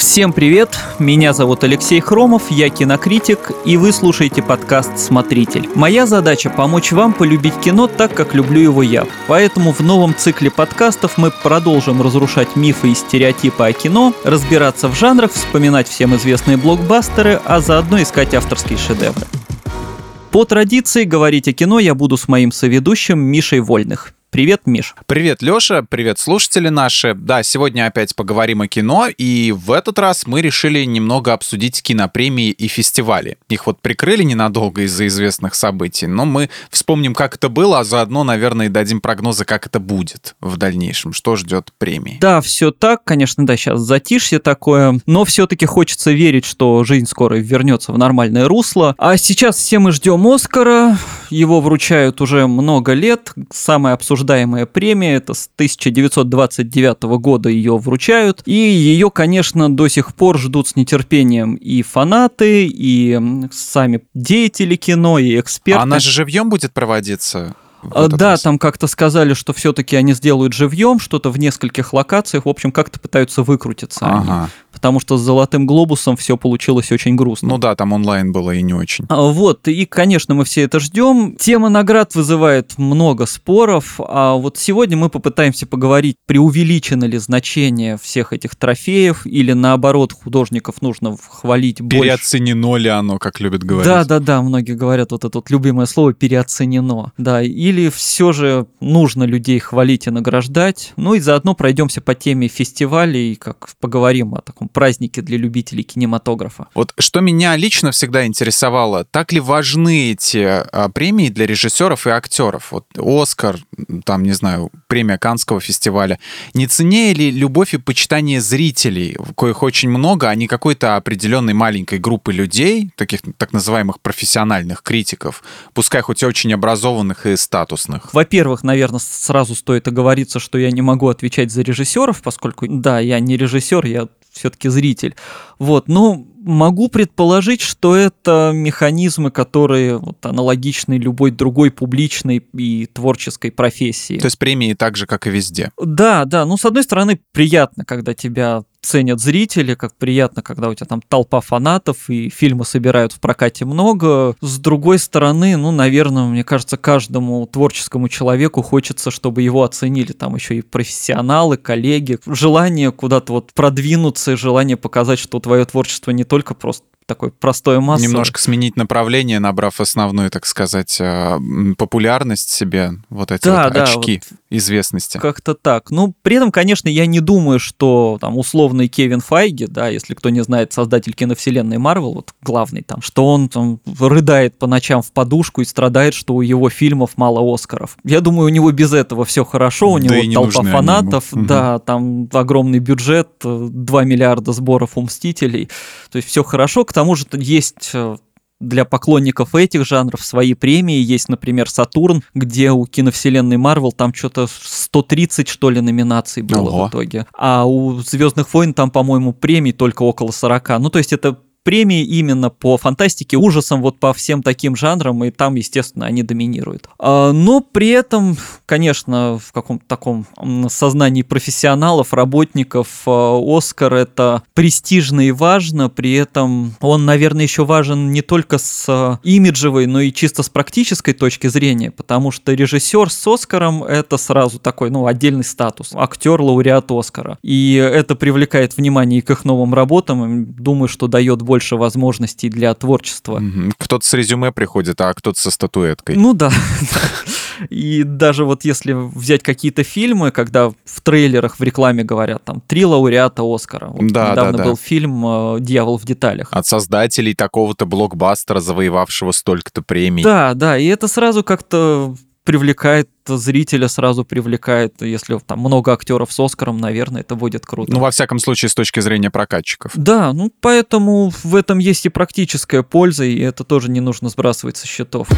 Всем привет! Меня зовут Алексей Хромов, я кинокритик, и вы слушаете подкаст «Смотритель». Моя задача – помочь вам полюбить кино так, как люблю его я. Поэтому в новом цикле подкастов мы продолжим разрушать мифы и стереотипы о кино, разбираться в жанрах, вспоминать всем известные блокбастеры, а заодно искать авторские шедевры. По традиции говорить о кино я буду с моим соведущим Мишей Вольных. Привет, Миш. Привет, Лёша, привет, слушатели наши. Да, сегодня опять поговорим о кино, и в этот раз мы решили немного обсудить кинопремии и фестивали. Их вот прикрыли ненадолго из-за известных событий, но мы вспомним, как это было, а заодно, наверное, и дадим прогнозы, как это будет в дальнейшем, что ждет премии. Да, все так, конечно, да, сейчас затишье такое, но все-таки хочется верить, что жизнь скоро вернется в нормальное русло. А сейчас все мы ждем Оскара, его вручают уже много лет, обсуждаемое обсуждаемая премия, это с 1929 года ее вручают, и ее, конечно, до сих пор ждут с нетерпением и фанаты, и сами деятели кино, и эксперты. А она же живьем будет проводиться? А, да, раз. там как-то сказали, что все-таки они сделают живьем, что-то в нескольких локациях, в общем, как-то пытаются выкрутиться. Ага. Они потому что с «Золотым глобусом» все получилось очень грустно. Ну да, там онлайн было и не очень. А, вот, и, конечно, мы все это ждем. Тема наград вызывает много споров, а вот сегодня мы попытаемся поговорить, преувеличено ли значение всех этих трофеев, или наоборот, художников нужно хвалить больше. Переоценено ли оно, как любят говорить? Да, да, да, многие говорят вот это вот любимое слово «переоценено». Да, или все же нужно людей хвалить и награждать. Ну и заодно пройдемся по теме фестивалей, как поговорим о таком празднике для любителей кинематографа. Вот что меня лично всегда интересовало, так ли важны эти а, премии для режиссеров и актеров? Вот Оскар, там, не знаю, премия Канского фестиваля. Не ценнее ли любовь и почитание зрителей, коих очень много, а не какой-то определенной маленькой группы людей, таких так называемых профессиональных критиков, пускай хоть и очень образованных и статусных? Во-первых, наверное, сразу стоит оговориться, что я не могу отвечать за режиссеров, поскольку, да, я не режиссер, я все-таки зритель. Вот, ну, могу предположить, что это механизмы, которые вот, аналогичны любой другой публичной и творческой профессии. То есть премии так же, как и везде. Да, да. Ну, с одной стороны, приятно, когда тебя ценят зрители, как приятно, когда у тебя там толпа фанатов и фильмы собирают в прокате много. С другой стороны, ну, наверное, мне кажется, каждому творческому человеку хочется, чтобы его оценили там еще и профессионалы, коллеги. Желание куда-то вот продвинуться, желание показать, что твое творчество не только просто такой простой масса. Немножко сменить направление, набрав основную, так сказать, э, популярность себе, вот эти да, вот да, очки вот известности. Как-то так. Ну, при этом, конечно, я не думаю, что там условный Кевин Файги, да, если кто не знает, создатель киновселенной Марвел, вот главный там, что он там рыдает по ночам в подушку и страдает, что у его фильмов мало Оскаров. Я думаю, у него без этого все хорошо, у него да толпа фанатов, да, угу. там огромный бюджет, 2 миллиарда сборов у Мстителей, то есть все хорошо, к тому же есть э, для поклонников этих жанров свои премии. Есть, например, Сатурн, где у киновселенной Марвел там что-то 130, что ли, номинаций было Ого. в итоге. А у Звездных войн там, по-моему, премий только около 40. Ну, то есть это премии именно по фантастике, ужасам, вот по всем таким жанрам, и там, естественно, они доминируют. А, но при этом, конечно, в каком-то таком сознании профессионалов, работников, а, Оскар это престижно и важно, при этом он, наверное, еще важен не только с а, имиджевой, но и чисто с практической точки зрения, потому что режиссер с Оскаром это сразу такой, ну, отдельный статус, актер, лауреат Оскара. И это привлекает внимание к их новым работам, думаю, что дает больше возможностей для творчества. Кто-то с резюме приходит, а кто-то со статуэткой. Ну да. И даже вот если взять какие-то фильмы, когда в трейлерах, в рекламе говорят там три лауреата Оскара. Вот да, недавно да, да. был фильм э, «Дьявол в деталях». От создателей такого-то блокбастера, завоевавшего столько-то премий. Да, да, и это сразу как-то привлекает зрителя, сразу привлекает. Если там много актеров с Оскаром, наверное, это будет круто. Ну, во всяком случае, с точки зрения прокатчиков. Да, ну, поэтому в этом есть и практическая польза, и это тоже не нужно сбрасывать со счетов.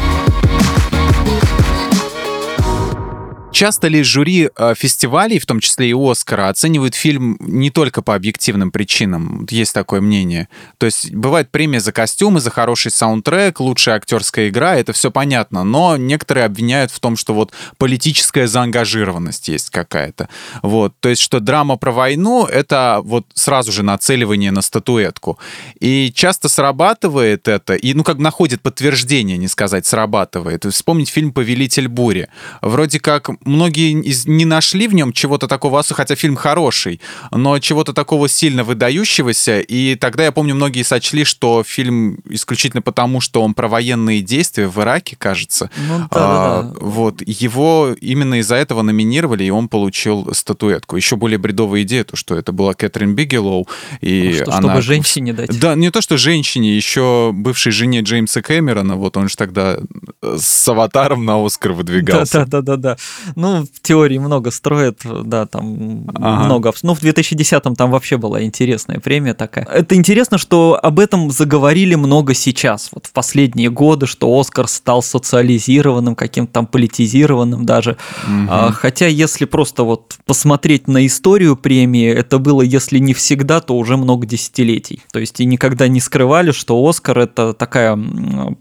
Часто ли жюри э, фестивалей, в том числе и Оскара, оценивают фильм не только по объективным причинам? Есть такое мнение. То есть бывает премия за костюмы, за хороший саундтрек, лучшая актерская игра, это все понятно. Но некоторые обвиняют в том, что вот политическая заангажированность есть какая-то. Вот. То есть, что драма про войну — это вот сразу же нацеливание на статуэтку. И часто срабатывает это, и ну как находит подтверждение, не сказать, срабатывает. Вспомнить фильм «Повелитель бури». Вроде как многие из, не нашли в нем чего-то такого, хотя фильм хороший, но чего-то такого сильно выдающегося, и тогда я помню, многие сочли, что фильм исключительно потому, что он про военные действия в Ираке, кажется. Ну, да, а, да, да. Вот, его именно из-за этого номинировали, и он получил статуэтку. Еще более бредовая идея, то, что это была Кэтрин Бигелоу, и Ну, что, она... Чтобы женщине дать. Да, не то, что женщине, еще бывшей жене Джеймса Кэмерона, вот он же тогда э, с аватаром на Оскар выдвигался. Да, да, да, да. Ну, в теории много строят, да, там Ага. много. Ну, в 2010-м там вообще была интересная премия такая. Это интересно, что об этом заговорили много сейчас, вот в последние годы, что Оскар стал социализированным, каким-то там политизированным даже. Мгм. А, хотя, если просто вот посмотреть на историю премии, это было, если не всегда, то уже много десятилетий. То есть и никогда не скрывали, что Оскар это такая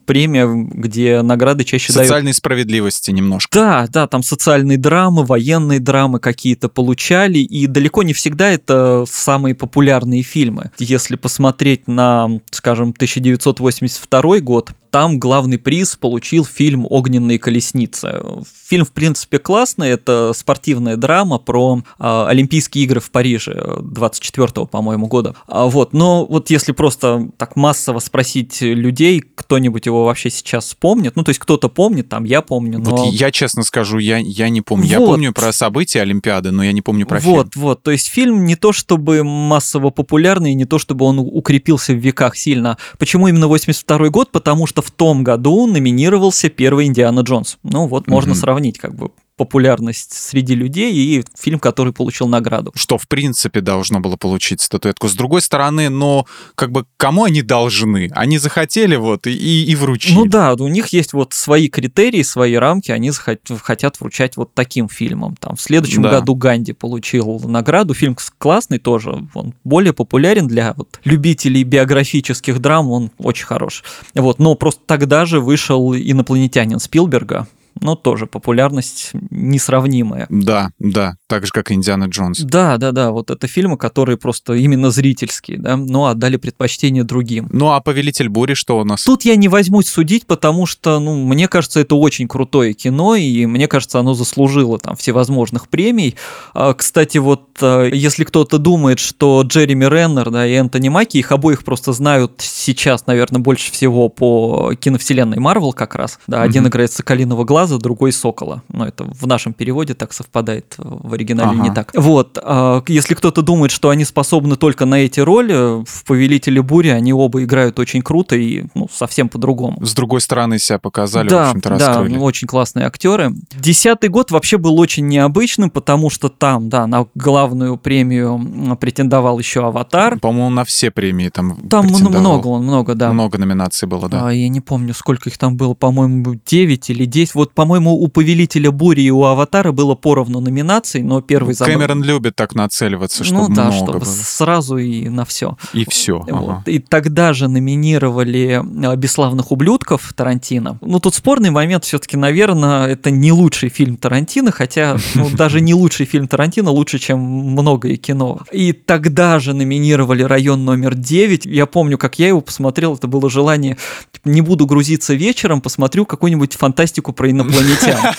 премия, где награды чаще дают Социальной справедливости немножко. да, да, там социальные драмы, военные драмы какие-то получали, и далеко не всегда это самые популярные фильмы. Если посмотреть на, скажем, 1982 год, там главный приз получил фильм «Огненные колесницы». Фильм, в принципе, классный, это спортивная драма про а, Олимпийские игры в Париже 24 по-моему, года. А, вот, но вот если просто так массово спросить людей, кто-нибудь его вообще сейчас помнит, ну, то есть кто-то помнит, там, я помню, но... Вот я честно скажу, я, я не помню. Я Вот. помню про события Олимпиады, но я не помню про фильм. Вот, вот. То есть фильм не то чтобы массово популярный, не то чтобы он укрепился в веках сильно. Почему именно 82 год? Потому что в том году номинировался первый Индиана Джонс. Ну вот, можно Мгм. сравнить как бы популярность среди людей и фильм, который получил награду. Что, в принципе, должно было получить статуэтку. С другой стороны, но как бы кому они должны? Они захотели вот и, и, вручили. Ну да, у них есть вот свои критерии, свои рамки, они захот- хотят вручать вот таким фильмам. Там в следующем Да. году Ганди получил награду, фильм классный тоже, он более популярен для вот любителей биографических драм, он очень хорош. Вот, но просто тогда же вышел инопланетянин Спилберга, ну тоже популярность несравнимая. Да, да, так же, как и Индиана Джонс. Да, да, да, вот это фильмы, которые просто именно зрительские, да, но отдали предпочтение другим. Ну, а «Повелитель бури» что у нас? Тут я не возьмусь судить, потому что, ну, мне кажется, это очень крутое кино, и мне кажется, оно заслужило там всевозможных премий. А, Кстати, вот а, если кто-то думает, что Джереми Реннер, да, и Энтони Маки, их обоих просто знают сейчас, наверное, больше всего по киновселенной Марвел как раз. Да, один Мгм. играет Соколиного глаза, другой Сокола. Ну, это в нашем переводе так совпадает, в оригинале не Ага. так. Вот, а, если кто-то думает, что они способны только на эти роли, в «Повелителе бури» они оба играют очень круто и ну, совсем по-другому. С другой стороны себя показали, в да, общем-то, да, раскрыли. ну, очень классные актеры. Десятый год вообще был очень необычным, потому что там, да, на главную премию претендовал еще «Аватар». По-моему, на все премии там Там много, он много, да. Много номинаций было, да. А, я не помню, сколько их там было, по-моему, 9 или 10. Вот, по-моему, у «Повелителя бури» и у «Аватара» было поровну номинаций, но первый забрал. Кэмерон любит так нацеливаться, чтобы ну да, много чтобы было. сразу и на все. И все. Вот. И тогда же номинировали э, «Бесславных ублюдков» Тарантино. Ну, тут спорный момент, все-таки, наверное, это не лучший фильм Тарантино, хотя ну, даже не лучший фильм Тарантино лучше, чем многое кино. И тогда же номинировали «Район номер 9». Я помню, как я его посмотрел, это было желание, типа, не буду грузиться вечером, посмотрю какую-нибудь фантастику про инопланетян.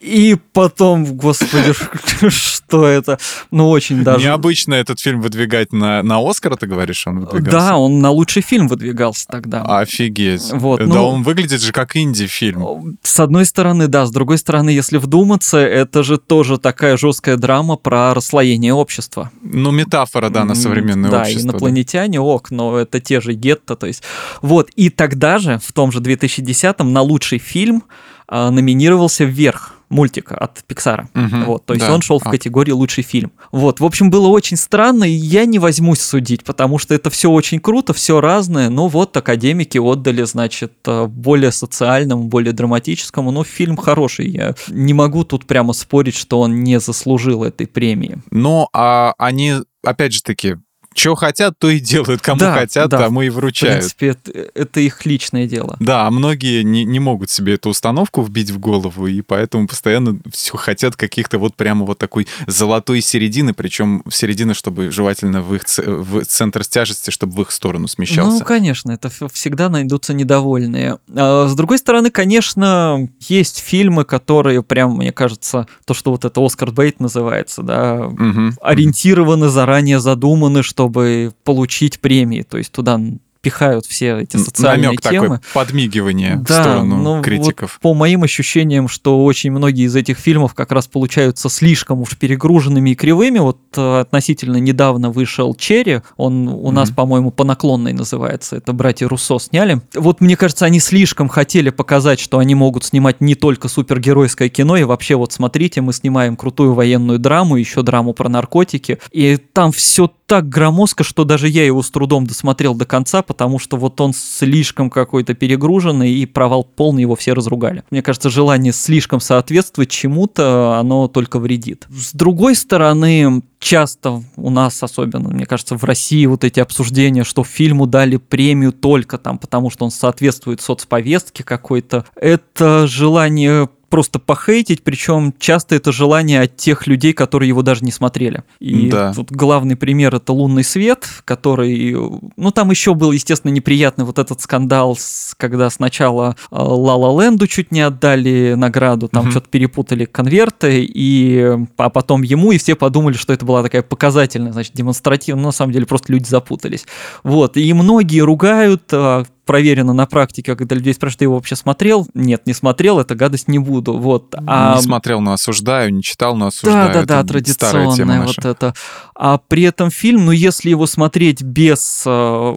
И потом, господи, что это? Ну, очень даже... Необычно этот фильм выдвигать на, на Оскар, ты говоришь, он выдвигался? Да, он на лучший фильм выдвигался тогда. Офигеть. Вот, да ну- он выглядит же как инди-фильм. С одной стороны, да, с другой стороны, если вдуматься, это же тоже такая жесткая драма про расслоение общества. Ну, метафора, да, на современное да, общество. да. инопланетяне, ок, но это те же гетто, то есть... Вот, и тогда же, в том же 2010-м, на лучший фильм номинировался вверх мультик от Пиксара. Мгм, Вот, то есть да. он шел в А. категории лучший фильм. Вот, в общем, было очень странно, и я не возьмусь судить, потому что это все очень круто, все разное. Но вот академики отдали, значит, э, более социальному, более драматическому. Но фильм хороший. Я не могу тут прямо спорить, что он не заслужил этой премии. Но а они, опять же таки, что хотят, то и делают. Кому Да, хотят, да. тому и В вручают. принципе, это, это их личное дело. Да, а многие не, не могут себе эту установку вбить в голову, и поэтому постоянно все хотят каких-то вот прямо вот такой золотой середины, причем середины, чтобы желательно в их в центр тяжести, чтобы в их сторону смещался. Ну, конечно, это всегда найдутся недовольные. А, с другой стороны, конечно, есть фильмы, которые прям, мне кажется, то, что вот это Оскар Бейт называется, да, Мгм. ориентированы, заранее задуманы, чтобы получить премии. То есть туда пихают все эти социальные Намек темы. такой, подмигивание в Да, сторону ну вот критиков. по моим ощущениям, что очень многие из этих фильмов как раз получаются слишком уж перегруженными и кривыми. Вот э, относительно недавно вышел «Черри», он у нас, Мгм. по-моему, по наклонной называется, это братья Руссо сняли. Вот мне кажется, они слишком хотели показать, что они могут снимать не только супергеройское кино, и вообще вот смотрите, мы снимаем крутую военную драму, еще драму про наркотики, и там все так громоздко, что даже я его с трудом досмотрел до конца, потому что вот он слишком какой-то перегруженный, и провал полный его все разругали. Мне кажется, желание слишком соответствовать чему-то, оно только вредит. С другой стороны, часто у нас, особенно, мне кажется, в России вот эти обсуждения, что фильму дали премию только там, потому что он соответствует соцповестке какой-то, это желание просто похейтить, причем часто это желание от тех людей, которые его даже не смотрели. И Да. тут главный пример это «Лунный свет», который... Ну, там еще был, естественно, неприятный вот этот скандал, когда сначала э, «Ла Ла Ленду» чуть не отдали награду, там Мгм. что-то перепутали конверты, и... а потом ему, и все подумали, что это была такая показательная, значит, демонстративная, но на самом деле просто люди запутались. Вот, и многие ругают, а, проверено на практике, когда людей спрашивают, ты его вообще смотрел? Нет, не смотрел, это гадость не буду. Вот. А Не смотрел, но осуждаю, не читал, но осуждаю. да, да, да, Это традиционная вот это. А при этом фильм, ну, если его смотреть без э,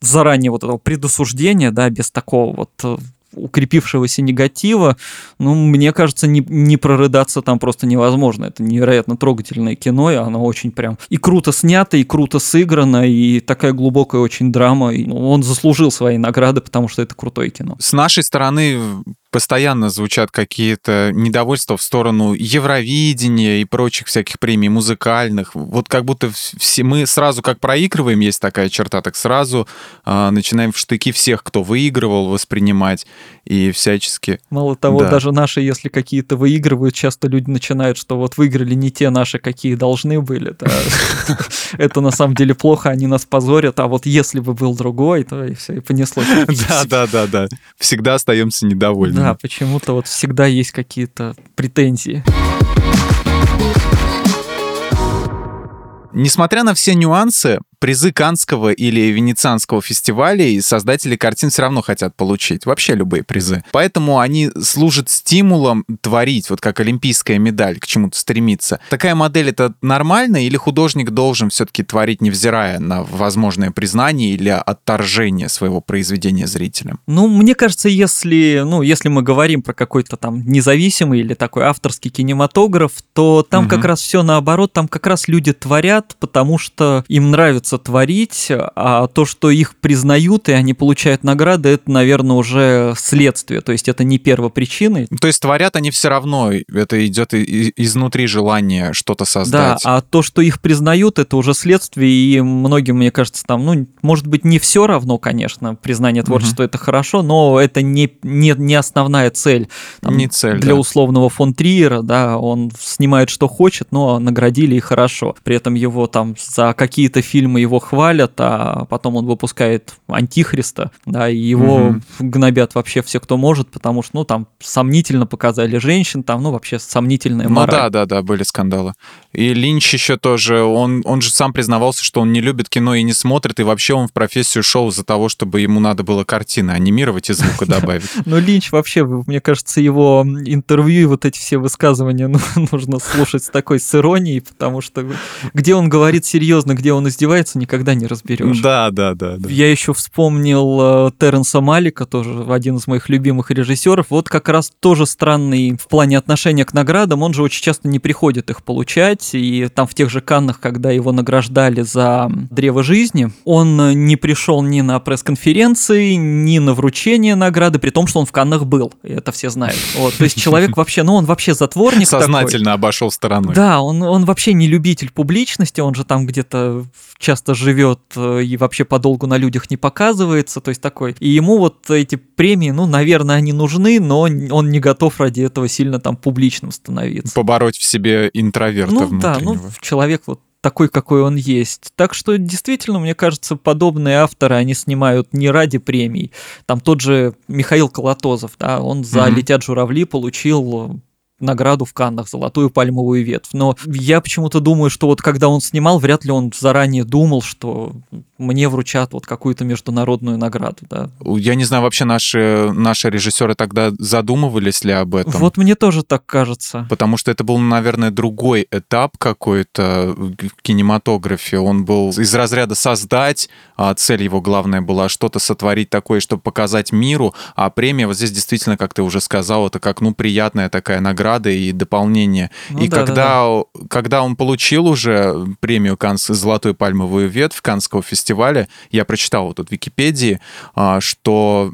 заранее вот этого предосуждения, да, без такого вот э, укрепившегося негатива, ну, мне кажется, не, не прорыдаться там просто невозможно. Это невероятно трогательное кино, и оно очень прям и круто снято, и круто сыграно, и такая глубокая очень драма. И, ну, он заслужил свои награды, потому что это крутое кино. С нашей стороны постоянно звучат какие-то недовольства в сторону Евровидения и прочих всяких премий музыкальных. Вот как будто все мы сразу как проигрываем, есть такая черта, так сразу а, начинаем в штыки всех, кто выигрывал, воспринимать и всячески. Мало того, Да. даже наши, если какие-то выигрывают, часто люди начинают, что вот выиграли не те наши, какие должны были. Это на самом деле плохо, они нас позорят, а вот если бы был другой, то и все, и понеслось. Да, да, да, да. Всегда остаемся недовольными. Да, почему-то вот всегда есть какие-то претензии. Несмотря на все нюансы, призы Канского или Венецианского фестивалей создатели картин все равно хотят получить. Вообще любые призы. Поэтому они служат стимулом творить, вот как олимпийская медаль, к чему-то стремиться. Такая модель это нормально или художник должен все-таки творить, невзирая на возможное признание или отторжение своего произведения зрителям? Ну, мне кажется, если, ну, если мы говорим про какой-то там независимый или такой авторский кинематограф, то там Мгм. как раз все наоборот, там как раз люди творят, потому что им нравится творить, а то, что их признают и они получают награды, это, наверное, уже следствие, то есть это не первопричины. То есть творят они все равно, это идет изнутри желания что-то Да, создать. а то, что их признают, это уже следствие, и многим, мне кажется, там, ну, может быть, не все равно, конечно, признание творчества это хорошо, но это не, не, не основная цель. Там, Не цель, Для да. условного фон Триера, да, он снимает, что хочет, но наградили и хорошо. При этом его там за какие-то фильмы его хвалят, а потом он выпускает Антихриста, да, и его Мгм. гнобят вообще все, кто может, потому что, ну, там сомнительно показали женщин, там, ну, вообще сомнительная Ну мораль. да, да, да, были скандалы. И Линч еще тоже, он, он же сам признавался, что он не любит кино и не смотрит, и вообще он в профессию шел из-за того, чтобы ему надо было картины анимировать и звука добавить. Ну, Линч вообще, мне кажется, его интервью и вот эти все высказывания ну, нужно слушать с такой с иронией, потому что где он говорит серьезно, где он издевается, называется, никогда не разберешь. Да, да, да. да. Я еще вспомнил э, Терренса Малика, тоже один из моих любимых режиссеров. Вот как раз тоже странный в плане отношения к наградам. Он же очень часто не приходит их получать. И там в тех же Каннах, когда его награждали за Древо жизни, он не пришел ни на пресс-конференции, ни на вручение награды, при том, что он в Каннах был. Это все знают. Вот. То есть человек вообще, ну он вообще затворник Сознательно такой. обошел стороной. Да, он, он вообще не любитель публичности, он же там где-то часто живет э, и вообще подолгу на людях не показывается, то есть такой. И ему вот эти премии, ну, наверное, они нужны, но он не готов ради этого сильно там публичным становиться. Побороть в себе интроверта Ну да, ну человек вот такой, какой он есть. Так что действительно, мне кажется, подобные авторы, они снимают не ради премий. Там тот же Михаил Колотозов, да, он за Мгм. «Летят журавли» получил награду в Каннах, золотую пальмовую ветвь. Но я почему-то думаю, что вот когда он снимал, вряд ли он заранее думал, что мне вручат вот какую-то международную награду, да. Я не знаю, вообще наши, наши режиссеры тогда задумывались ли об этом? Вот мне тоже так кажется. Потому что это был, наверное, другой этап какой-то в кинематографе. Он был из разряда создать, а цель его главная была что-то сотворить такое, чтобы показать миру, а премия вот здесь действительно, как ты уже сказал, это как, ну, приятная такая награда и дополнение. Ну и да, да, когда, когда он получил уже премию Канс «Золотую пальмовую ветвь» Канского фестиваля, я прочитал вот тут в Википедии, а, что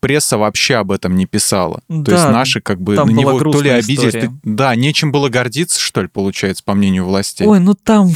пресса вообще об этом не писала. То Да, есть наши как бы на была него то ли обиделись, история. то- да, нечем было гордиться, что ли, получается, по мнению властей. Ой, ну там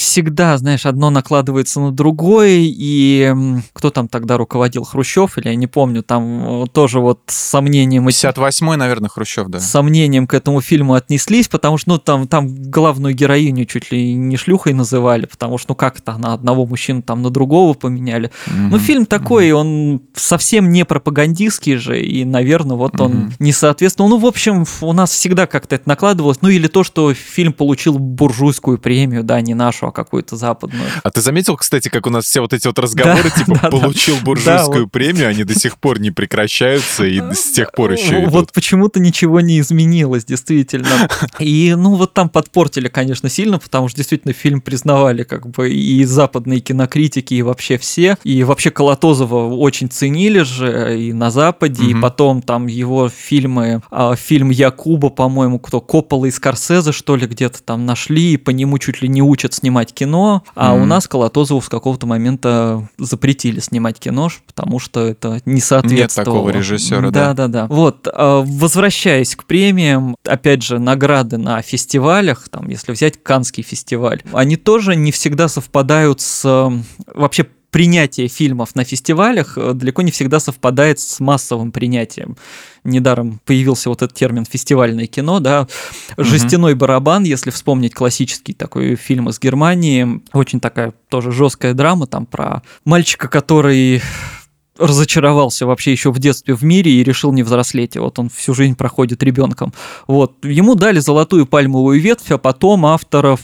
всегда, знаешь, одно накладывается на другое, и кто там тогда руководил, Хрущев, или я не помню, там э, тоже вот с сомнением... эти- 58-й, наверное, Хрущев, да. с сомнением к этому фильму отнеслись, потому что, ну, там, там главную героиню чуть ли не шлюхой называли, потому что, ну, как это, на одного мужчину там на другого поменяли. Ну, Мгм. фильм такой, он совсем не пропагандистский же, и, наверное, вот он Мгм. не соответствовал. Ну, в общем, у нас всегда как-то это накладывалось. Ну, или то, что фильм получил буржуйскую премию, да, не нашу, какую-то западную. А ты заметил, кстати, как у нас все вот эти вот разговоры, Да, типа, да, получил Да, буржуйскую вот. премию, они до сих пор не прекращаются, и с тех пор еще идут. Вот почему-то ничего не изменилось, действительно. И, ну, вот там подпортили, конечно, сильно, потому что действительно фильм признавали как бы и западные кинокритики, и вообще все. И вообще Колотозова очень ценили же и на Западе, и Мгм. потом там его фильмы, а, фильм Якуба, по-моему, кто, Коппола и Скорсезе, что ли, где-то там нашли, и по нему чуть ли не учат снимать кино, а у Мгм. нас Колотозову с какого-то момента запретили снимать кино, потому что это не соответствовало. такого режиссера, да. да. Да, да, Вот, э, возвращаясь к премиям, опять же, награды на фестивалях, там, если взять Канский фестиваль, они тоже не всегда совпадают с вообще принятие фильмов на фестивалях э, далеко не всегда совпадает с массовым принятием. Недаром появился вот этот термин фестивальное кино, да. Жестяной барабан, если вспомнить классический такой фильм из Германии, очень такая тоже жесткая драма там про мальчика, который разочаровался вообще еще в детстве в мире и решил не взрослеть. И вот он всю жизнь проходит ребенком. Вот. Ему дали золотую пальмовую ветвь, а потом авторов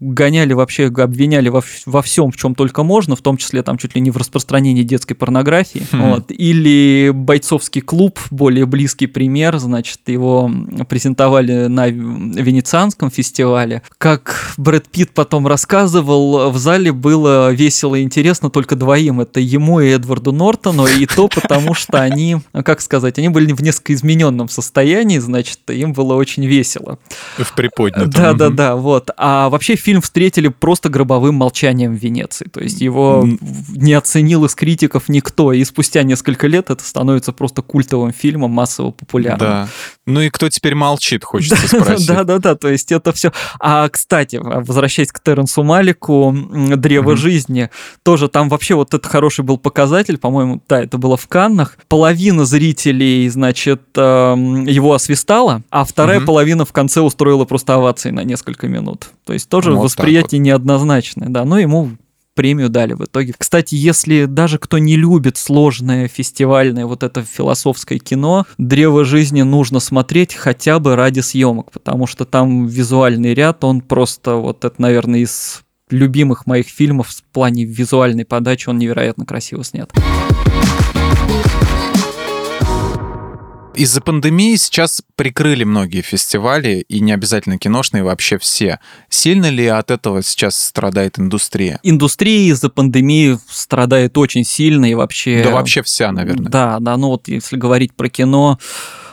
гоняли вообще, обвиняли во, во всем, в чем только можно, в том числе там чуть ли не в распространении детской порнографии. Хм. Вот. Или бойцовский клуб, более близкий пример, значит, его презентовали на Венецианском фестивале. Как Брэд Питт потом рассказывал, в зале было весело и интересно только двоим. Это ему и Эдварду Нортону, и то потому, что они, как сказать, они были в несколько измененном состоянии, значит, им было очень весело. В приподнятом. Да, да, да, вот. А вообще фильм встретили просто гробовым молчанием в Венеции. То есть его не оценил из критиков никто. И спустя несколько лет это становится просто культовым фильмом, массово популярным. Да. Ну и кто теперь молчит, хочется спросить. Да, да, да, то есть это все. А, кстати, возвращаясь к Терренсу Малику, Древо жизни, тоже там вообще вот это хороший был показатель, по-моему, да, это было в Каннах. Половина зрителей, значит, эм, его освистала, а вторая Мгм. половина в конце устроила просто овации на несколько минут. То есть тоже Вот восприятие неоднозначное, да, но ему премию дали в итоге. Кстати, если даже кто не любит сложное фестивальное вот это философское кино, «Древо жизни» нужно смотреть хотя бы ради съемок, потому что там визуальный ряд, он просто вот это, наверное, из любимых моих фильмов в плане визуальной подачи, он невероятно красиво снят. Из-за пандемии сейчас прикрыли многие фестивали, и не обязательно киношные, вообще все. Сильно ли от этого сейчас страдает индустрия? Индустрия из-за пандемии страдает очень сильно и вообще... Да вообще вся, наверное. Да, да, ну вот если говорить про кино,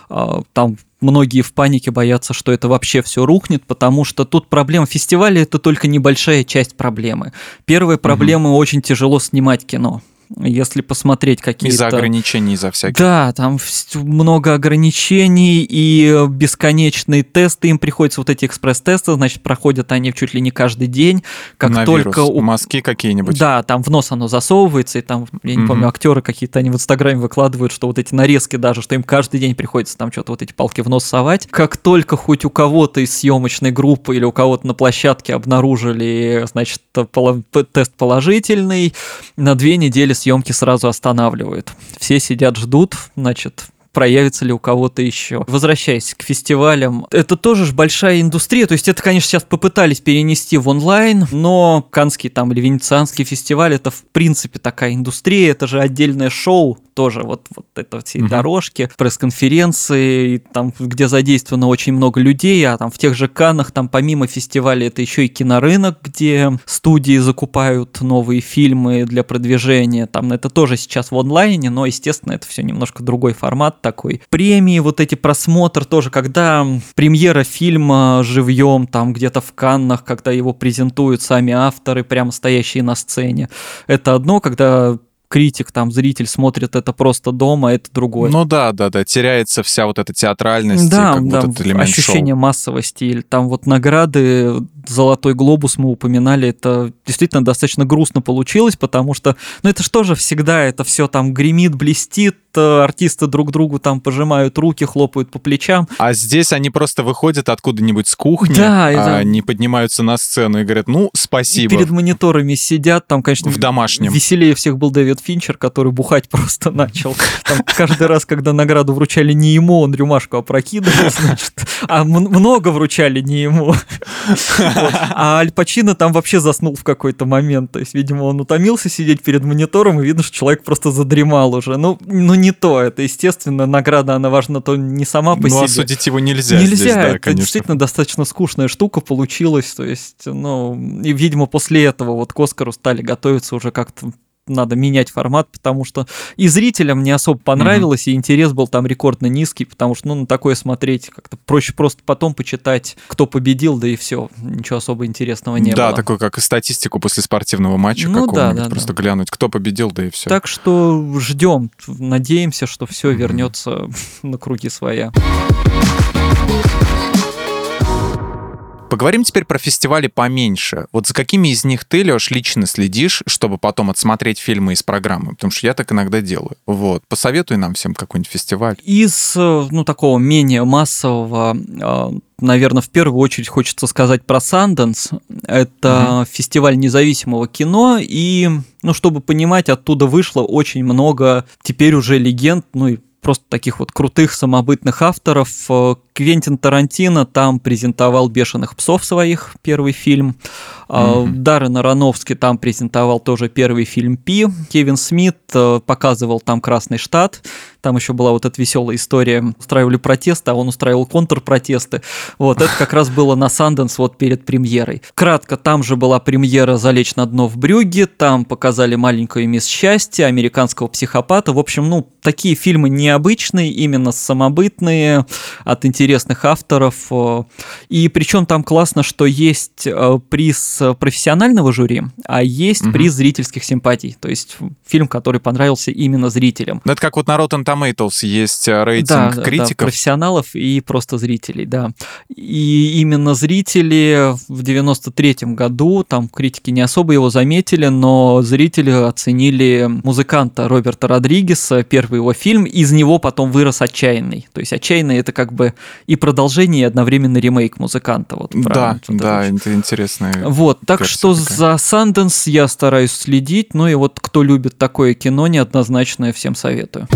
а, там многие в панике боятся, что это вообще все рухнет, потому что тут проблема фестиваля это только небольшая часть проблемы. Первая проблема угу. очень тяжело снимать кино если посмотреть какие-то... Из-за ограничений, из-за всяких. Да, там много ограничений и бесконечные тесты, им приходится вот эти экспресс-тесты, значит, проходят они чуть ли не каждый день, как На только... Вирус. Мазки какие-нибудь. Да, там в нос оно засовывается, и там, я не mm-hmm. помню, актеры какие-то, они в Инстаграме выкладывают, что вот эти нарезки даже, что им каждый день приходится там что-то вот эти палки в нос совать. Как только хоть у кого-то из съемочной группы или у кого-то на площадке обнаружили, значит, тест положительный, на две недели съемки сразу останавливают. Все сидят, ждут, значит, проявится ли у кого-то еще. Возвращаясь к фестивалям, это тоже ж большая индустрия, то есть это, конечно, сейчас попытались перенести в онлайн, но Канский там или Венецианский фестиваль это в принципе такая индустрия, это же отдельное шоу, тоже вот, вот это все угу. дорожки, пресс-конференции, там, где задействовано очень много людей, а там в тех же Каннах, там помимо фестиваля это еще и кинорынок, где студии закупают новые фильмы для продвижения, там это тоже сейчас в онлайне, но, естественно, это все немножко другой формат такой. Премии, вот эти просмотр тоже, когда премьера фильма живьем, там где-то в Каннах, когда его презентуют сами авторы, прямо стоящие на сцене, это одно, когда критик, там, зритель смотрит это просто дома, это другое. Ну да, да, да, теряется вся вот эта театральность, да, как да, будто элемент ощущение шоу. массовости, или там вот награды, Золотой глобус мы упоминали, это действительно достаточно грустно получилось, потому что, ну это же всегда, это все там гремит, блестит, э, артисты друг другу там пожимают руки, хлопают по плечам. А здесь они просто выходят откуда-нибудь с кухни, да, а это... они поднимаются на сцену и говорят, ну, спасибо. И перед мониторами сидят, там, конечно, в домашнем. Веселее всех был Дэвид Финчер, который бухать просто начал. Там каждый раз, когда награду вручали не ему, он рюмашку опрокидывал, значит, а много вручали не ему. А Аль Пачино там вообще заснул в какой-то момент. То есть, видимо, он утомился сидеть перед монитором, и видно, что человек просто задремал уже. Ну, ну не то. Это, естественно, награда, она важна то не сама по ну, себе. Ну, осудить его нельзя Нельзя. Здесь, да, это конечно. действительно достаточно скучная штука получилась. То есть, ну, и, видимо, после этого вот к Оскару стали готовиться уже как-то надо менять формат, потому что и зрителям не особо понравилось, mm-hmm. и интерес был там рекордно низкий, потому что, ну, на такое смотреть как-то проще просто потом почитать, кто победил, да и все, ничего особо интересного не да, было. Да, такой как и статистику после спортивного матча ну, какого-нибудь, да, да, просто да. глянуть, кто победил, да и все. Так что ждем, надеемся, что все mm-hmm. вернется на круги своя. Поговорим теперь про фестивали поменьше. Вот за какими из них ты, Леш, лично следишь, чтобы потом отсмотреть фильмы из программы? Потому что я так иногда делаю. Вот. Посоветуй нам всем какой-нибудь фестиваль. Из, э, ну, такого менее массового, э, наверное, в первую очередь хочется сказать про Санденс. Это угу. фестиваль независимого кино, и, ну, чтобы понимать, оттуда вышло очень много теперь уже легенд, ну и просто таких вот крутых самобытных авторов. Э, Квентин Тарантино там презентовал «Бешеных псов» своих, первый фильм. Mm-hmm. Даррен Аронофский там презентовал тоже первый фильм «Пи». Кевин Смит э, показывал там «Красный штат». Там еще была вот эта веселая история. Устраивали протесты, а он устраивал контрпротесты. Вот, это как раз было на Санденс вот перед премьерой. Кратко, там же была премьера «Залечь на дно в Брюге», там показали «Маленькую мисс счастья», «Американского психопата». В общем, ну, такие фильмы необычные, именно самобытные, от интересных авторов. И причем там классно, что есть э, профессионального жюри, а есть угу. приз зрительских симпатий. То есть фильм, который понравился именно зрителям. Ну, это как вот на Rotten Tomatoes есть э, рейтинг да, критиков. Да, профессионалов и просто зрителей, да. И именно зрители в 93-м году, там критики не особо его заметили, но зрители оценили музыканта Роберта Родригеса, первый его фильм, из него потом вырос «Отчаянный». То есть «Отчаянный» — это как бы и продолжение, и одновременно ремейк музыканта. Вот, да, да, это интересно. Вот, так что такая. за Санденс я стараюсь следить, ну и вот кто любит такое кино, неоднозначно я всем советую.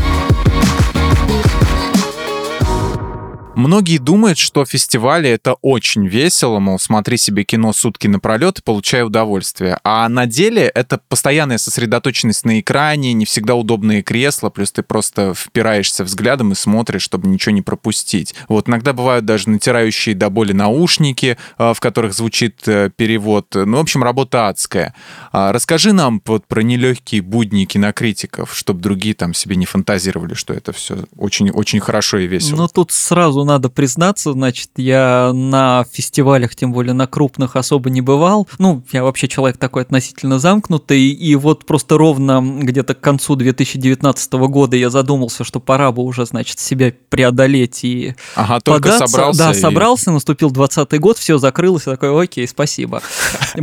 Многие думают, что фестивали — это очень весело, мол, смотри себе кино сутки напролет и получай удовольствие. А на деле это постоянная сосредоточенность на экране, не всегда удобные кресла, плюс ты просто впираешься взглядом и смотришь, чтобы ничего не пропустить. Вот иногда бывают даже натирающие до боли наушники, а, в которых звучит э, перевод. Ну, в общем, работа адская. А расскажи нам вот про нелегкие будни кинокритиков, чтобы другие там себе не фантазировали, что это все очень-очень хорошо и весело. Ну, тут сразу надо признаться, значит, я на фестивалях, тем более на крупных, особо не бывал. Ну, я вообще человек такой относительно замкнутый, и вот просто ровно где-то к концу 2019 года я задумался, что пора бы уже, значит, себя преодолеть и ага, только податься. собрался. Да, и... собрался, наступил 20 год, все закрылось, я такой, окей, спасибо.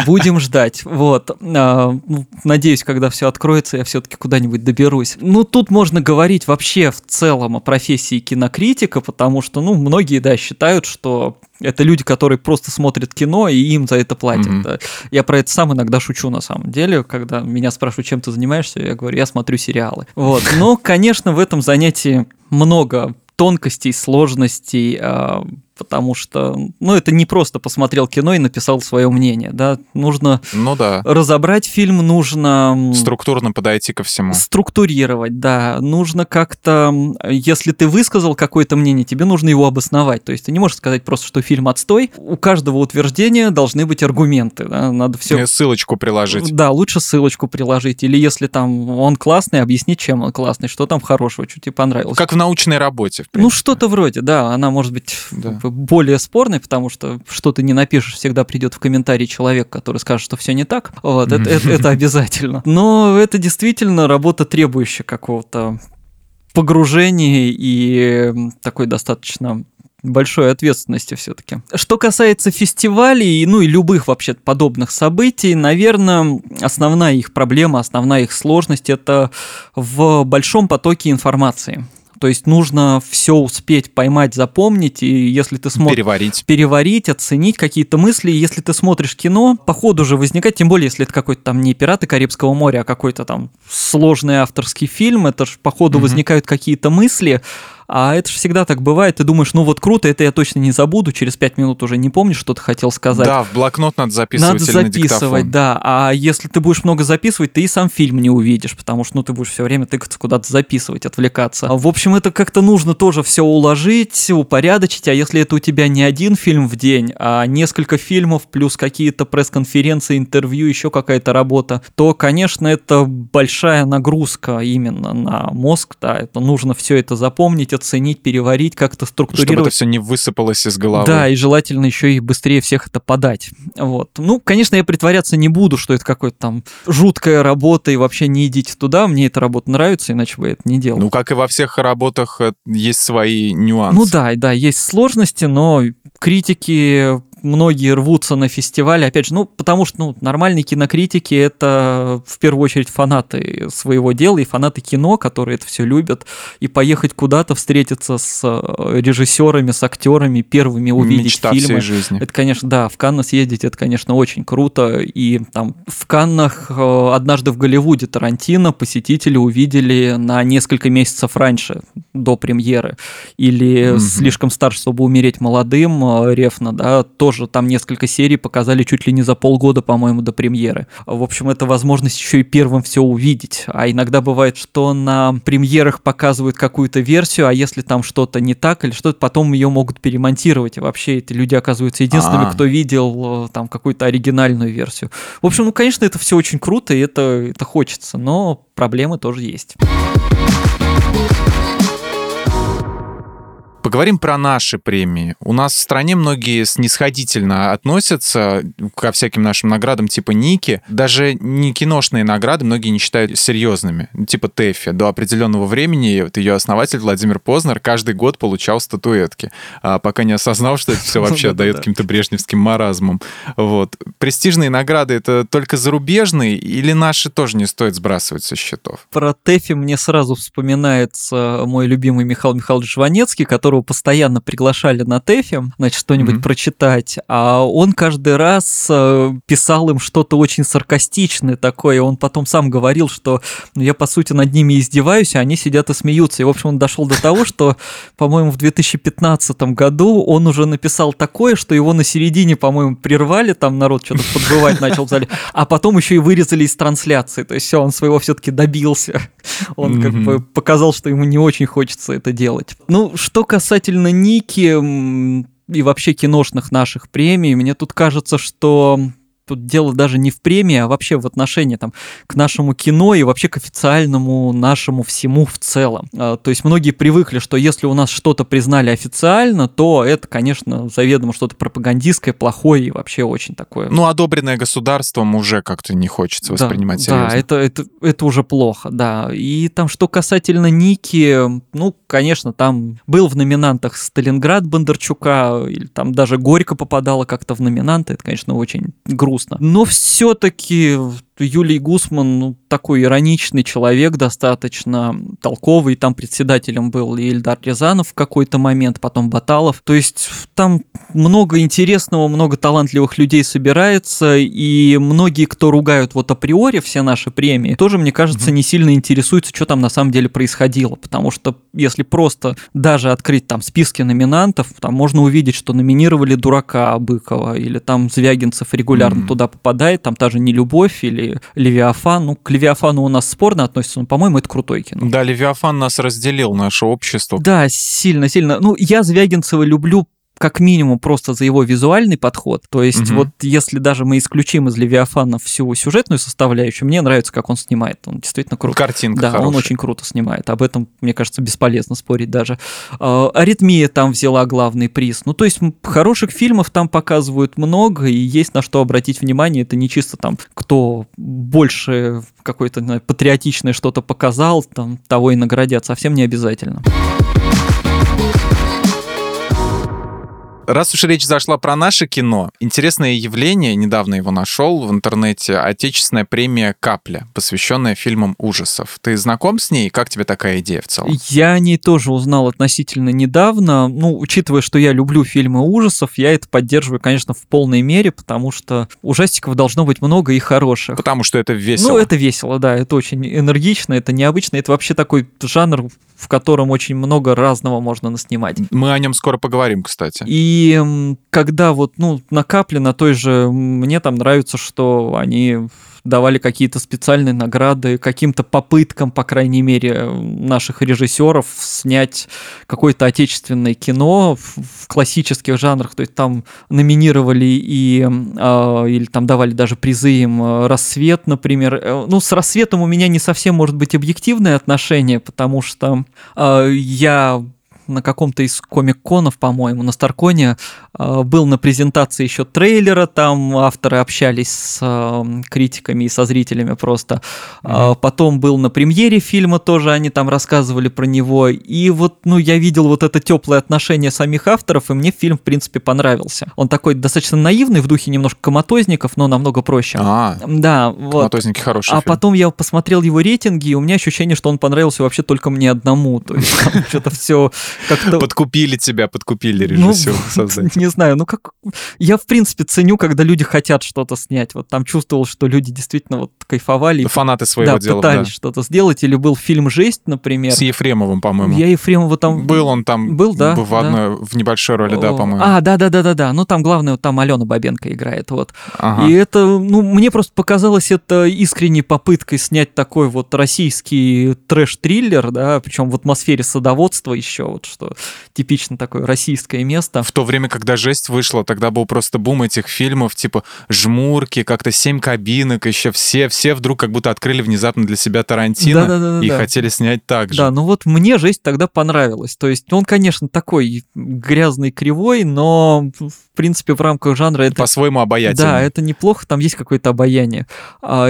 Будем ждать. Вот. А, надеюсь, когда все откроется, я все-таки куда-нибудь доберусь. Ну, тут можно говорить вообще в целом о профессии кинокритика, потому что, ну, многие, да, считают, что это люди, которые просто смотрят кино, и им за это платят. Мгм. Да. Я про это сам иногда шучу на самом деле, когда меня спрашивают, чем ты занимаешься, я говорю, я смотрю сериалы. Вот. Но, конечно, в этом занятии много тонкостей, сложностей, а, потому что, ну, это не просто посмотрел кино и написал свое мнение, да, нужно Ну да. разобрать фильм, нужно Структурно подойти ко всему. структурировать, да, нужно как-то, если ты высказал какое-то мнение, тебе нужно его обосновать, то есть ты не можешь сказать просто, что фильм отстой, у каждого утверждения должны быть аргументы, да, надо все ссылочку приложить. да, лучше ссылочку приложить. Или если там он классный, объяснить, чем он классный, что там хорошего, что тебе понравилось. Как в научной работе, в Ну, принципе. что-то вроде, да. Она может быть Да. Более спорной, потому что что ты не напишешь, всегда придет в комментарий человек, который скажет, что все не так. Вот, это, это- это обязательно. Но это действительно работа, требующая какого-то погружения и такой достаточно большой ответственности все-таки. Что касается фестивалей, ну и любых вообще подобных событий, наверное, основная их проблема, основная их сложность это в большом потоке информации. То есть нужно все успеть поймать, запомнить, и если ты смотришь Переварить. переварить, оценить какие-то мысли. Если ты смотришь кино, по ходу же возникает, тем более, если это какой-то там не «Пираты Карибского моря», а какой-то там сложный авторский фильм, это же по ходу Мгм. возникают какие-то мысли, а это же всегда так бывает. Ты думаешь, ну вот круто, это я точно не забуду, через пять минут уже не помнишь, что ты хотел сказать. Да, в блокнот надо записывать Надо или на записывать, диктофон. да. А если ты будешь много записывать, ты и сам фильм не увидишь, потому что ну, ты будешь все время тыкаться куда-то записывать, отвлекаться. А, В общем, это как-то нужно тоже все уложить, упорядочить. А если это у тебя не один фильм в день, а несколько фильмов плюс какие-то пресс-конференции, интервью, еще какая-то работа, то, конечно, это большая нагрузка именно на мозг. Да, это нужно все это запомнить, оценить, переварить, как-то Чтобы это структурировать. все не высыпалось из головы. Да, и желательно еще и быстрее всех это подать. Вот. Ну, конечно, я притворяться не буду, что это какая-то там жуткая работа, и вообще не идите туда. Мне эта работа нравится, иначе бы я это не делал. Ну, как и во всех работах, э, есть свои нюансы. Ну да, да, есть сложности, но критики многие рвутся на фестивале, опять же, ну, потому что, ну, нормальные кинокритики — это в первую очередь фанаты своего дела и фанаты кино, которые это все любят, и поехать куда-то встретиться с э, режиссерами, с актерами, первыми увидеть Мечта фильмы. всей жизни. Это, конечно, да, в Канны съездить, это, конечно, очень круто. И там в Каннах э, однажды в Голливуде Тарантино посетители увидели на несколько месяцев раньше, до премьеры. Или Мгм. слишком старше, чтобы умереть молодым, э, Рефна, да, тоже там несколько серий показали чуть ли не за полгода, по-моему, до премьеры. В общем, это возможность еще и первым все увидеть. А иногда бывает, что на премьерах показывают какую-то версию, а если там что-то не так или что-то, потом ее могут перемонтировать. И вообще эти люди оказываются единственными, А. кто видел э, там какую-то оригинальную версию. В общем, ну, конечно, это все очень круто, и это, это хочется, но проблемы тоже есть. Поговорим про наши премии. У нас в стране многие снисходительно относятся ко всяким нашим наградам типа Ники. Даже не киношные награды многие не считают серьезными. Типа ТЭФИ. До определенного времени вот ее основатель Владимир Познер каждый год получал статуэтки, а пока не осознал, что это все вообще дает каким-то брежневским маразмом. Вот. Престижные награды — это только зарубежные или наши тоже не стоит сбрасывать со счетов? Про ТЭФИ мне сразу вспоминается мой любимый Михаил Михайлович Жванецкий, которого его постоянно приглашали на ТЭФе, значит, что-нибудь mm-hmm. прочитать, а он каждый раз э, писал им что-то очень саркастичное такое, он потом сам говорил, что ну, я, по сути, над ними издеваюсь, а они сидят и смеются. И, в общем, он дошел до того, что, по-моему, в 2015 году он уже написал такое, что его на середине, по-моему, прервали, там народ что-то подбывать начал в зале, а потом еще и вырезали из трансляции. То есть все, он своего все-таки добился. Он mm-hmm. как бы показал, что ему не очень хочется это делать. Ну, что касательно Ники и вообще киношных наших премий, мне тут кажется, что тут дело даже не в премии, а вообще в отношении там, к нашему кино и вообще к официальному нашему всему в целом. А, то есть многие привыкли, что если у нас что-то признали официально, то это, конечно, заведомо что-то пропагандистское, плохое и вообще очень такое. Ну, одобренное государством уже как-то не хочется воспринимать да, серьезно. Да, это, это, это уже плохо, да. И там, что касательно Ники, ну, конечно, там был в номинантах Сталинград Бондарчука, или там даже Горько попадала как-то в номинанты, это, конечно, очень грустно грустно. Но все-таки Юлий Гусман ну, такой ироничный человек, достаточно толковый. Там председателем был и Ильдар Рязанов в какой-то момент, потом Баталов. То есть там много интересного, много талантливых людей собирается, и многие, кто ругают вот априори все наши премии, тоже, мне кажется, не сильно интересуются, что там на самом деле происходило. Потому что если просто даже открыть там списки номинантов, там можно увидеть, что номинировали Дурака Быкова, или там Звягинцев регулярно mm-hmm. туда попадает, там та же Нелюбовь или Левиафан. Ну, к Левиафану у нас спорно относится, но, по-моему, это крутой кино. Да, Левиафан нас разделил, наше общество. Да, сильно-сильно. Ну, я Звягинцева люблю как минимум просто за его визуальный подход. То есть угу. вот если даже мы исключим из Левиафана всю сюжетную составляющую, мне нравится, как он снимает. Он действительно круто. Картинка Да, хорошая. он очень круто снимает. Об этом, мне кажется, бесполезно спорить даже. А, Аритмия там взяла главный приз. Ну, то есть хороших фильмов там показывают много, и есть на что обратить внимание. Это не чисто там, кто больше какое-то патриотичное что-то показал, там того и наградят. Совсем не обязательно. Раз уж речь зашла про наше кино, интересное явление, недавно его нашел в интернете, отечественная премия «Капля», посвященная фильмам ужасов. Ты знаком с ней? Как тебе такая идея в целом? Я о ней тоже узнал относительно недавно. Ну, учитывая, что я люблю фильмы ужасов, я это поддерживаю, конечно, в полной мере, потому что ужастиков должно быть много и хороших. Потому что это весело. Ну, это весело, да, это очень энергично, это необычно, это вообще такой жанр, в котором очень много разного можно наснимать. Мы о нем скоро поговорим, кстати. И когда вот, ну, на капле, на той же, мне там нравится, что они давали какие-то специальные награды каким-то попыткам, по крайней мере, наших режиссеров снять какое-то отечественное кино в, классических жанрах. То есть там номинировали и э, или там давали даже призы им э, «Рассвет», например. Э, ну, с «Рассветом» у меня не совсем может быть объективное отношение, потому что э, я на каком-то из комик-конов, по-моему, на Старконе, э, был на презентации еще трейлера, там авторы общались с э, критиками и со зрителями просто. Mm-hmm. Потом был на премьере фильма тоже, они там рассказывали про него. И вот, ну, я видел вот это теплое отношение самих авторов, и мне фильм, в принципе, понравился. Он такой достаточно наивный, в духе немножко коматозников, но намного проще. А, да, вот. Коматозники хороший А фильм. потом я посмотрел его рейтинги, и у меня ощущение, что он понравился вообще только мне одному. То есть там что-то все как-то... Подкупили тебя, подкупили ну, создатель. Не знаю, ну как... Я, в принципе, ценю, когда люди хотят что-то снять. Вот там чувствовал, что люди действительно вот кайфовали. Фанаты своего да, дела, пытались да. что-то сделать. Или был фильм «Жесть», например. С Ефремовым, по-моему. Я Ефремова там... Был он там. Был, да. В, да. одной, в небольшой роли, да, по-моему. А, да-да-да-да-да. Ну, там главное, вот там Алена Бабенко играет, вот. Ага. И это, ну, мне просто показалось это искренней попыткой снять такой вот российский трэш-триллер, да, причем в атмосфере садоводства еще, вот что типично такое российское место. В то время, когда «Жесть» вышла, тогда был просто бум этих фильмов, типа «Жмурки», как-то «Семь кабинок», еще все, все вдруг как будто открыли внезапно для себя Тарантино да, да, да, и хотели снять так же. Да, ну вот мне «Жесть» тогда понравилась. То есть он, конечно, такой грязный, кривой, но в принципе в рамках жанра это... По-своему обаятельный. Да, это неплохо, там есть какое-то обаяние.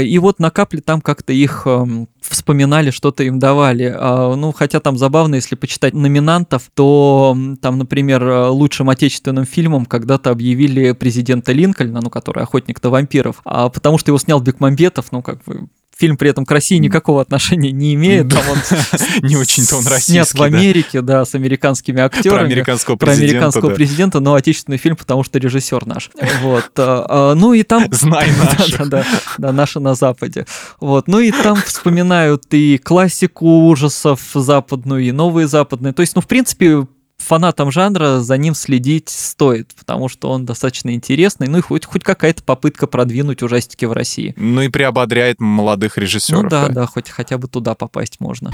И вот на капле там как-то их эм, вспоминали, что-то им давали. Ну, хотя там забавно, если почитать номинантов, то там, например, лучшим отечественным фильмом когда-то объявили президента Линкольна, ну, который охотник на вампиров, а потому что его снял Бекмамбетов, ну, как бы фильм при этом к России никакого отношения не имеет. Там он не очень-то он российский. Снят в Америке, да, с американскими актерами. Про американского президента. Про американского президента, но отечественный фильм, потому что режиссер наш. Вот. А, а, ну и там... Знай наш. Да, да, да, наши на Западе. Вот. Ну и там вспоминают и классику ужасов западную, и новые западные. То есть, ну, в принципе, фанатам жанра за ним следить стоит, потому что он достаточно интересный, ну и хоть, хоть какая-то попытка продвинуть ужастики в России. Ну и приободряет молодых режиссеров. Ну да, да, да хоть хотя бы туда попасть можно.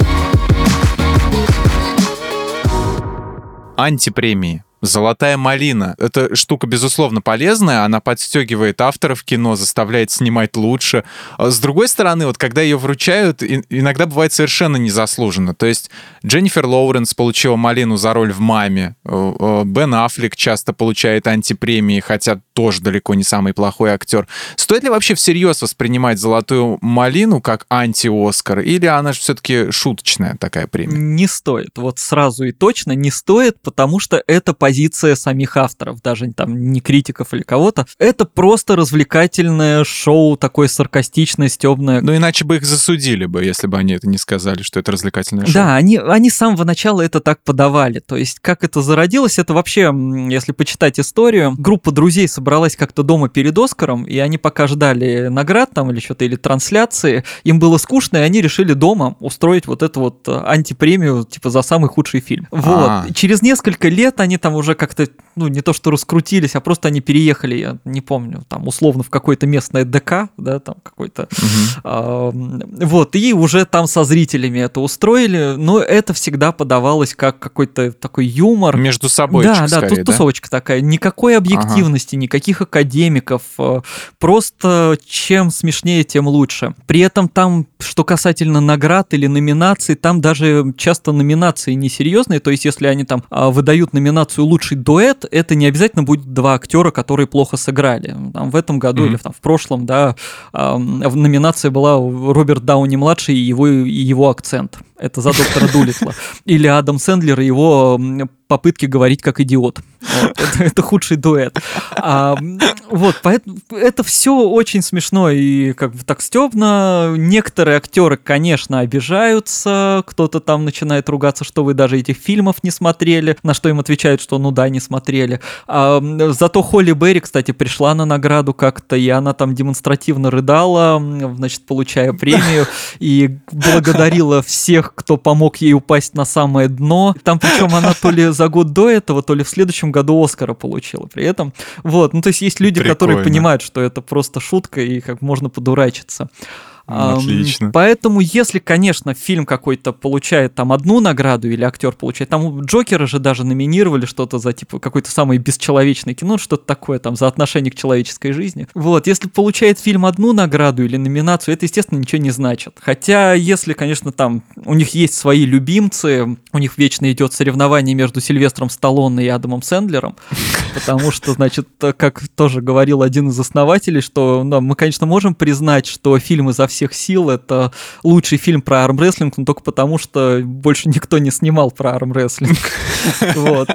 Антипремии. Золотая малина. Эта штука, безусловно, полезная. Она подстегивает авторов кино, заставляет снимать лучше. А с другой стороны, вот когда ее вручают, иногда бывает совершенно незаслуженно. То есть Дженнифер Лоуренс получила малину за роль в «Маме». Э, э, Бен Аффлек часто получает антипремии, хотя тоже далеко не самый плохой актер. Стоит ли вообще всерьез воспринимать «Золотую малину» как анти-Оскар? Или она же все-таки шуточная такая премия? Не стоит. Вот сразу и точно не стоит, потому что это позиция самих авторов, даже там не критиков или кого-то. Это просто развлекательное шоу, такое саркастичное, стебное. Ну, иначе бы их засудили бы, если бы они это не сказали, что это развлекательное шоу. Да, они, они с самого начала это так подавали. То есть, как это зародилось, это вообще, если почитать историю, группа друзей собралась как-то дома перед Оскаром, и они пока ждали наград там или что-то, или трансляции, им было скучно, и они решили дома устроить вот эту вот антипремию, типа, за самый худший фильм. Вот. А. Через несколько лет они там уже как-то, ну, не то что раскрутились, а просто они переехали, я не помню, там, условно, в какое-то местное ДК, да, там какой-то. Угу. А, вот, и уже там со зрителями это устроили, но это всегда подавалось как какой-то такой юмор. Между собой, Да, да, тут да? тусовочка такая. Никакой объективности, ага. никаких академиков, э, просто чем смешнее, тем лучше. При этом там, что касательно наград или номинаций, там даже часто номинации несерьезные, то есть если они там а, выдают номинацию лучший дуэт, это не обязательно будет два актера, которые плохо сыграли. Там, в этом году mm-hmm. или там, в прошлом, да, э, номинация была Роберт Дауни младший и его, и его акцент. Это за доктора Дулитла. Или Адам Сэндлер и его попытки говорить как идиот. Вот, это, это худший дуэт. А, вот, поэтому это все очень смешно и как бы так стебно. Некоторые актеры, конечно, обижаются, кто-то там начинает ругаться, что вы даже этих фильмов не смотрели, на что им отвечают, что ну да, не смотрели. А, зато Холли Берри, кстати, пришла на награду как-то, и она там демонстративно рыдала, значит, получая премию, и благодарила всех, кто помог ей упасть на самое дно. Там причем она то ли за год до этого, то ли в следующем году Оскара получила при этом. Вот, ну то есть есть люди, Прикольно. которые понимают, что это просто шутка и как можно подурачиться. Отлично. Поэтому, если, конечно, фильм какой-то получает там одну награду или актер получает, там Джокера же даже номинировали что-то за типа какой-то самый бесчеловечный кино, что-то такое там за отношение к человеческой жизни. Вот, если получает фильм одну награду или номинацию, это, естественно, ничего не значит. Хотя, если, конечно, там у них есть свои любимцы, у них вечно идет соревнование между Сильвестром Сталлоне и Адамом Сэндлером, потому что, значит, как тоже говорил один из основателей, что да, мы, конечно, можем признать, что фильмы за всех сил это лучший фильм про армрестлинг, но только потому, что больше никто не снимал про армрестлинг. Вот.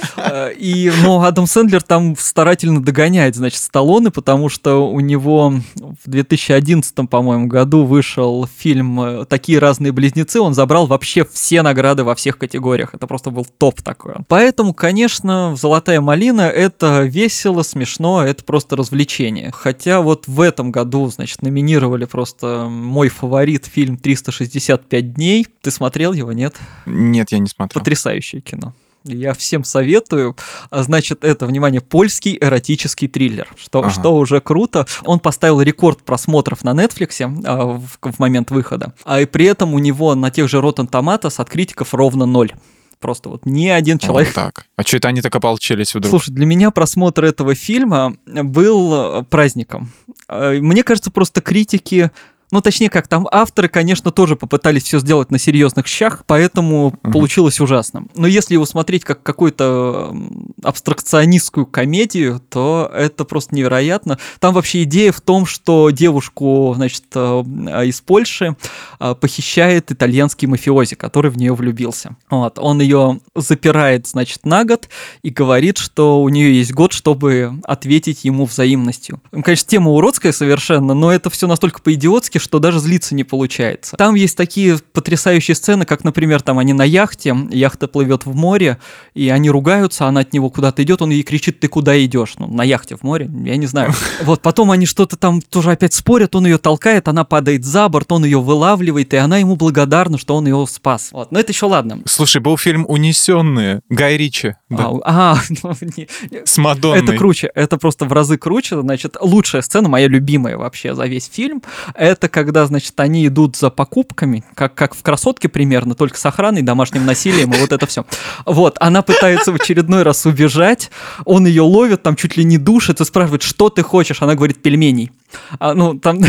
И, но Адам Сэндлер там старательно догоняет, значит, Сталлоне, потому что у него в 2011, по-моему, году вышел фильм «Такие разные близнецы», он забрал вообще все награды во всех категориях. Это просто был топ такой. Поэтому, конечно, «Золотая малина» — это весело, смешно, это просто развлечение. Хотя вот в этом году, значит, номинировали просто мой фаворит фильм «365 дней». Ты смотрел его, нет? Нет, я не смотрел. Потрясающее кино. Я всем советую. А, значит, это, внимание, польский эротический триллер, что, ага. что уже круто. Он поставил рекорд просмотров на Netflix а, в, в момент выхода, а и при этом у него на тех же Rotten Tomatoes от критиков ровно ноль. Просто вот ни один человек... Вот так. А что это они так ополчились вдруг? Слушай, для меня просмотр этого фильма был праздником. А, мне кажется, просто критики ну, точнее как, там авторы, конечно, тоже попытались все сделать на серьезных щах, поэтому угу. получилось ужасно. Но если его смотреть как какую-то абстракционистскую комедию, то это просто невероятно. Там вообще идея в том, что девушку, значит, э, из Польши э, похищает итальянский мафиози, который в нее влюбился. Вот. Он ее запирает, значит, на год и говорит, что у нее есть год, чтобы ответить ему взаимностью. Конечно, тема уродская совершенно, но это все настолько по-идиотски, что даже злиться не получается. Там есть такие потрясающие сцены, как, например, там они на яхте, яхта плывет в море, и они ругаются, она от него куда-то идет, он ей кричит, ты куда идешь? Ну, на яхте в море, я не знаю. Вот, потом они что-то там тоже опять спорят, он ее толкает, она падает за борт, он ее вылавливает, и она ему благодарна, что он ее спас. Вот, но это еще ладно. Слушай, был фильм «Унесенные» Гай Ричи. Да. А, а ну, не- С Мадонной. это круче, это просто в разы круче. Значит, лучшая сцена, моя любимая вообще за весь фильм, это когда, значит, они идут за покупками, как, как в «Красотке» примерно, только с охраной, домашним насилием и вот это все. Вот, она пытается в очередной раз убежать, он ее ловит, там чуть ли не душит и спрашивает, что ты хочешь? Она говорит, пельменей. А, ну, там,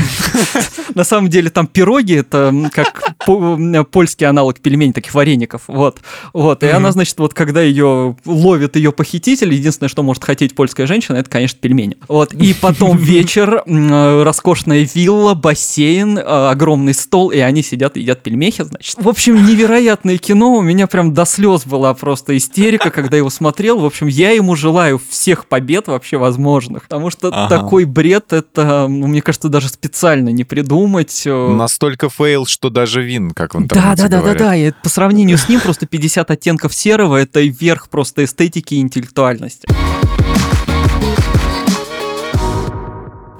на самом деле, там пироги, это как польский аналог пельменей, таких вареников, вот. Вот, и она, значит, вот когда ее ловит ее похититель, единственное, что может хотеть польская женщина, это, конечно, пельмени. Вот, и потом вечер, э, роскошная вилла, бассейн, э, огромный стол, и они сидят и едят пельмехи, значит. В общем, невероятное кино, у меня прям до слез была просто истерика, когда его смотрел. В общем, я ему желаю всех побед вообще возможных, потому что Ага. такой бред, это, ну, мне кажется, даже специально не придумать. э, Настолько fail, что даже Вин, как в да, интернете да, да, да, говорят. да. И по сравнению с ним просто 50 оттенков серого это верх просто эстетики и интеллектуальности.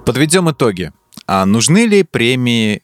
Подведем итоги. А нужны ли премии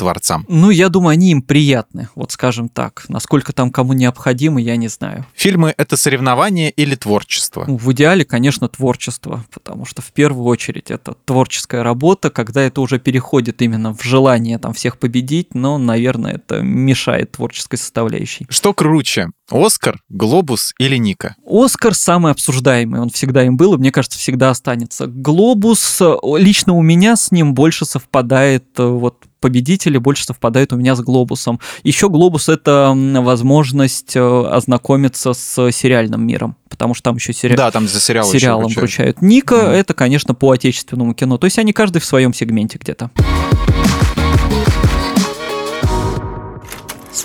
киноделам-творцам? Ну, я думаю, они им приятны, вот скажем так. Насколько там кому необходимо, я не знаю. Фильмы — это соревнование или творчество? Ну, В идеале, конечно, творчество, потому что в первую очередь это творческая работа, когда это уже переходит именно в желание там всех победить, но, наверное, это мешает творческой составляющей. Что круче, Оскар, Глобус или Ника? Оскар самый обсуждаемый, он всегда им был, и мне кажется, всегда останется. Глобус, лично у меня с ним больше совпадает, э, вот победители больше совпадают у меня с Глобусом. Еще Глобус это возможность э, ознакомиться с сериальным миром, потому что там еще сериал. Да, там за сериал сериалом вручают. вручают. Ника Мгм. это, конечно, по отечественному кино. То есть они каждый в своем сегменте где-то.